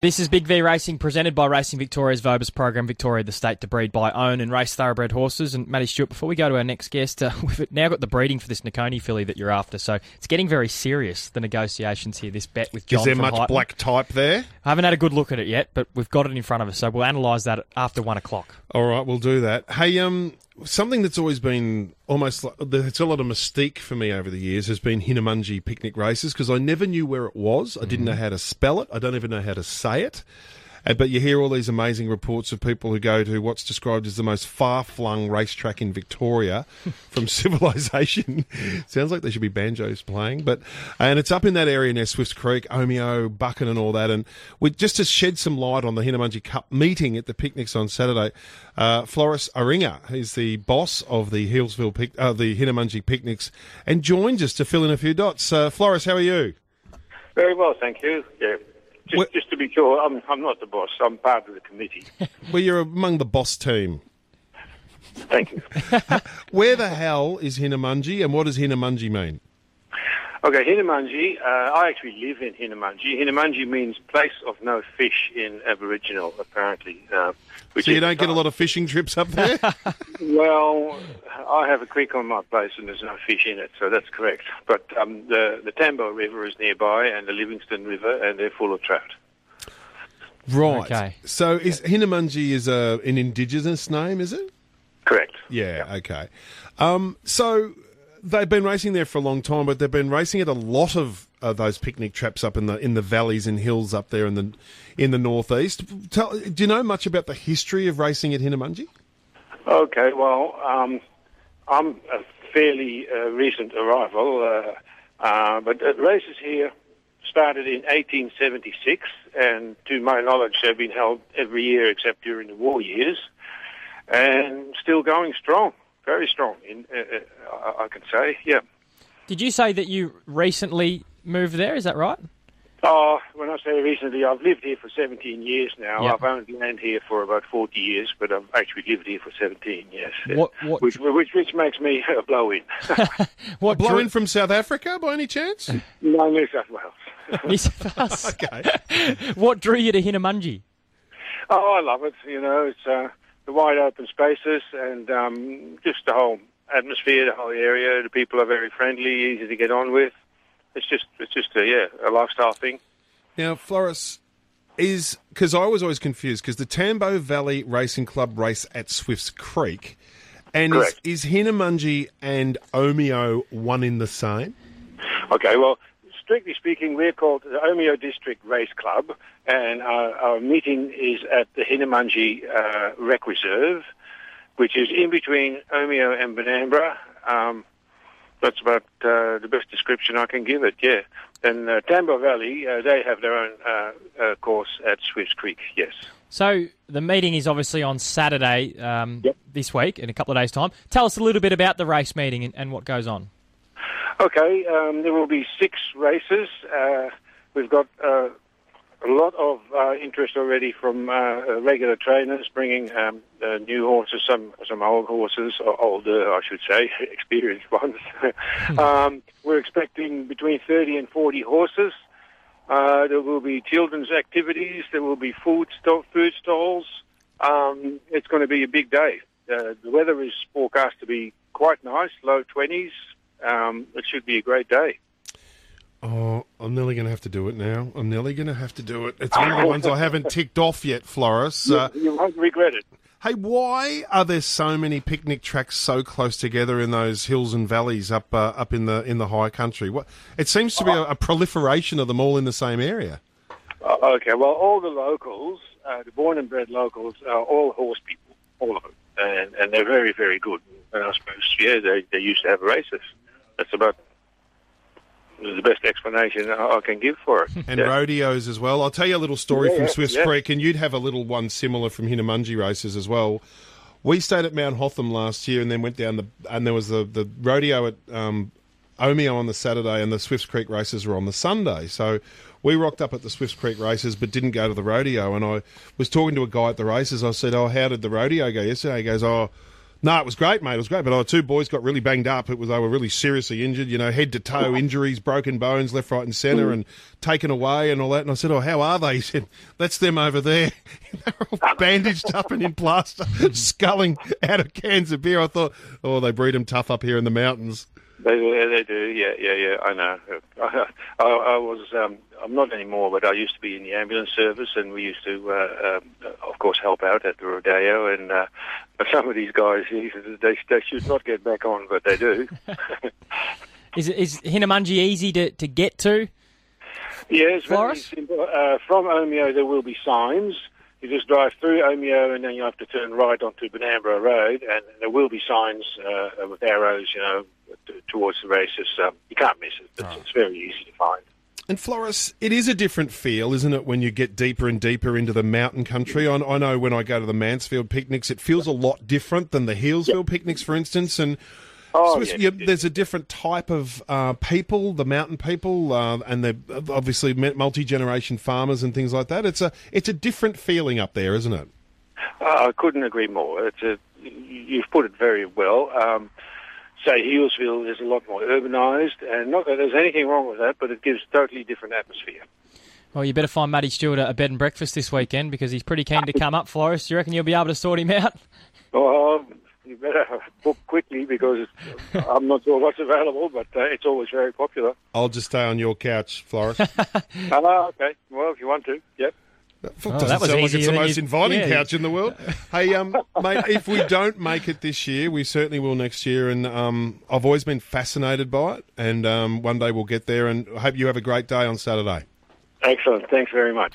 This is Big V Racing presented by Racing Victoria's Vobis program, Victoria, the state to breed by, own, and race thoroughbred horses. And Matty Stewart, before we go to our next guest, uh, we've now got the breeding for this Nicconi filly that you're after. So it's getting very serious, the negotiations here, this bet with John. Is there much Highton. black type there? I haven't had a good look at it yet, but we've got it in front of us. So we'll analyse that after one o'clock. All right, we'll do that. Hey, um, something that's always been almost like it's a lot of mystique for me over the years has been Hinnomunjie picnic races because I never knew where it was. I didn't mm-hmm. know how to spell it. I don't even know how to say it. But you hear all these amazing reports of people who go to what's described as the most far-flung racetrack in Victoria from civilization. Sounds like there should be banjos playing, but and it's up in that area near Swifts Creek, Omeo, Buchan, and all that. And we just to shed some light on the Hinnomunjie Cup meeting at the picnics on Saturday. Uh, Floris Aringa, who's the boss of the Healesville pic- uh, the Hinnomunjie picnics, and joins us to fill in a few dots. Uh, Floris, how are you? Very well, thank you. Yeah. Just, Well- just to be sure, I'm, I'm not the boss. I'm part of the committee. Well, you're among the boss team. Thank you. Where the hell is Hinnomunjie, and what does Hinnomunjie mean? Okay, Hinnomunjie. Uh, I actually live in Hinnomunjie. Hinnomunjie means place of no fish in Aboriginal, apparently. Uh, which So you don't get a lot of fishing trips up there? Well, I have a creek on my place and there's no fish in it, so that's correct. But um, the the Tambo River is nearby and the Livingston River, and they're full of trout. right. Okay. So is Hinnomunjie is a, an indigenous name, is it? Correct. Yeah, okay. Um, so they've been racing there for a long time, but they've been racing at a lot of uh, those picnic traps up in the in the valleys and hills up there in the in the northeast. Tell, do you know much about the history of racing at Hinnomunjie? Okay, well, um, I'm a fairly uh, recent arrival, uh, uh, but races here started in 1876, and to my knowledge, they've been held every year except during the war years, and still going strong, very strong. In, uh, uh, I I can say, yeah. Did you say that you recently moved there? Is that right? Oh, when I say recently, I've lived here for 17 years now. Yeah. I've owned land here for about 40 years, but I've actually lived here for 17. Yes, What- what- which, which which makes me a blow-in. What Blow drew- in from South Africa by any chance? no, New South Wales. New South Wales. okay. what drew you to Hinnomunjie? Oh, I love it. You know, it's uh, the wide open spaces and um, just the whole atmosphere, the whole area. The people are very friendly, easy to get on with. It's just, it's just a yeah, a lifestyle thing. Now, Floris, is because I was always confused because the Tambo Valley Racing Club race at Swifts Creek, and is, Correct. is Hinnomunjie and Omeo one in the same? Okay, well, strictly speaking, we're called the Omeo District Race Club, and our, our meeting is at the Hinnomunjie uh, Rec Reserve, which is in between Omeo and Benambra. Um, that's about uh, the best description I can give it, yeah. And uh, Tambo Valley, uh, they have their own uh, uh, course at Swifts Creek, yes. So the meeting is obviously on Saturday um, Yep. this week in a couple of days' time. Tell us a little bit about the race meeting and, and what goes on. Okay, um, there will be six races. Uh, we've got uh, a lot of uh, interest already from uh, regular trainers bringing um, uh, new horses, some some old horses, or older, I should say, experienced ones. um, we're expecting between 30 and 40 horses. Uh, there will be children's activities. There will be food sto- food stalls. Um, it's going to be a big day. Uh, the weather is forecast to be quite nice, low 20s. Um, it should be a great day. Oh, I'm nearly going to have to do it now. I'm nearly going to have to do it. It's one of the ones I haven't ticked off yet, Floris. Uh, you won't regret it. hey, why are there so many picnic tracks so close together in those hills and valleys up uh, up in the in the high country? What it seems to be a, a proliferation of them all in the same area. Uh, okay, well, all the locals, uh, the born and bred locals, are all horse people, all of them, and and they're very, very good. And I suppose, yeah, they they used to have races. That's about the best explanation I can give for it. and Yeah. rodeos as well. I'll tell you a little story Yeah, from yeah, Swifts. Creek, and you'd have a little one similar from Hinnomunjie races as well. We stayed at Mount Hotham last year, and then went down the and there was the the rodeo at um, Omeo on the Saturday, and the Swifts Creek races were on the Sunday. So we rocked up at the Swifts Creek races, but didn't go to the rodeo. And I was talking to a guy at the races. I said, "Oh, how did the rodeo go yesterday?" He goes, "Oh." No, it was great, mate. It was great. But our two boys got really banged up. It was they were really seriously injured. You know, head to toe injuries, broken bones, left, right, and centre, and taken away and all that. And I said, "Oh, how are they?" He said, "That's them over there. They're all bandaged up and in plaster, sculling out of cans of beer." I thought, "Oh, they breed them tough up here in the mountains." They, they do, yeah, yeah, yeah. I know. I, I, I was, um, I'm not anymore, but I used to be in the ambulance service, and we used to, uh, uh, of course, help out at the rodeo. And uh, some of these guys, they, they should not get back on, but they do. is is Hinnomunjie easy to, to get to? Yes, it's very simple. Uh, from Omeo, there will be signs. You just drive through Omeo, and then you have to turn right onto Benambra Road, and there will be signs uh, with arrows, you know, t- towards the races. Um, you can't miss it. It's, oh. it's very easy to find. And Floris, it is a different feel, isn't it, when you get deeper and deeper into the mountain country? I, I know when I go to the Mansfield picnics, it feels a lot different than the Healesville yep. picnics, for instance. And Oh, Swiss, yeah, yeah, there's a different type of uh, people, the mountain people, uh, and they're obviously multi generation farmers and things like that. It's a it's a different feeling up there, isn't it? Uh, I couldn't agree more. It's a, you've put it very well. Um, say Healesville is a lot more urbanised, and not that there's anything wrong with that, but it gives a totally different atmosphere. Well, you better find Matty Stewart a bed and breakfast this weekend because he's pretty keen to come up, Floris. Do you reckon you'll be able to sort him out? Oh, you better book quickly because I'm not sure what's available, but uh, it's always very popular. I'll just stay on your couch, Floris. oh, okay. Well, if you want to, yep. That oh, doesn't sound like it's the most inviting yeah. couch in the world. hey, um, mate, if we don't make it this year, we certainly will next year. And um, I've always been fascinated by it. And um, one day we'll get there. And I hope you have a great day on Saturday. Excellent. Thanks very much.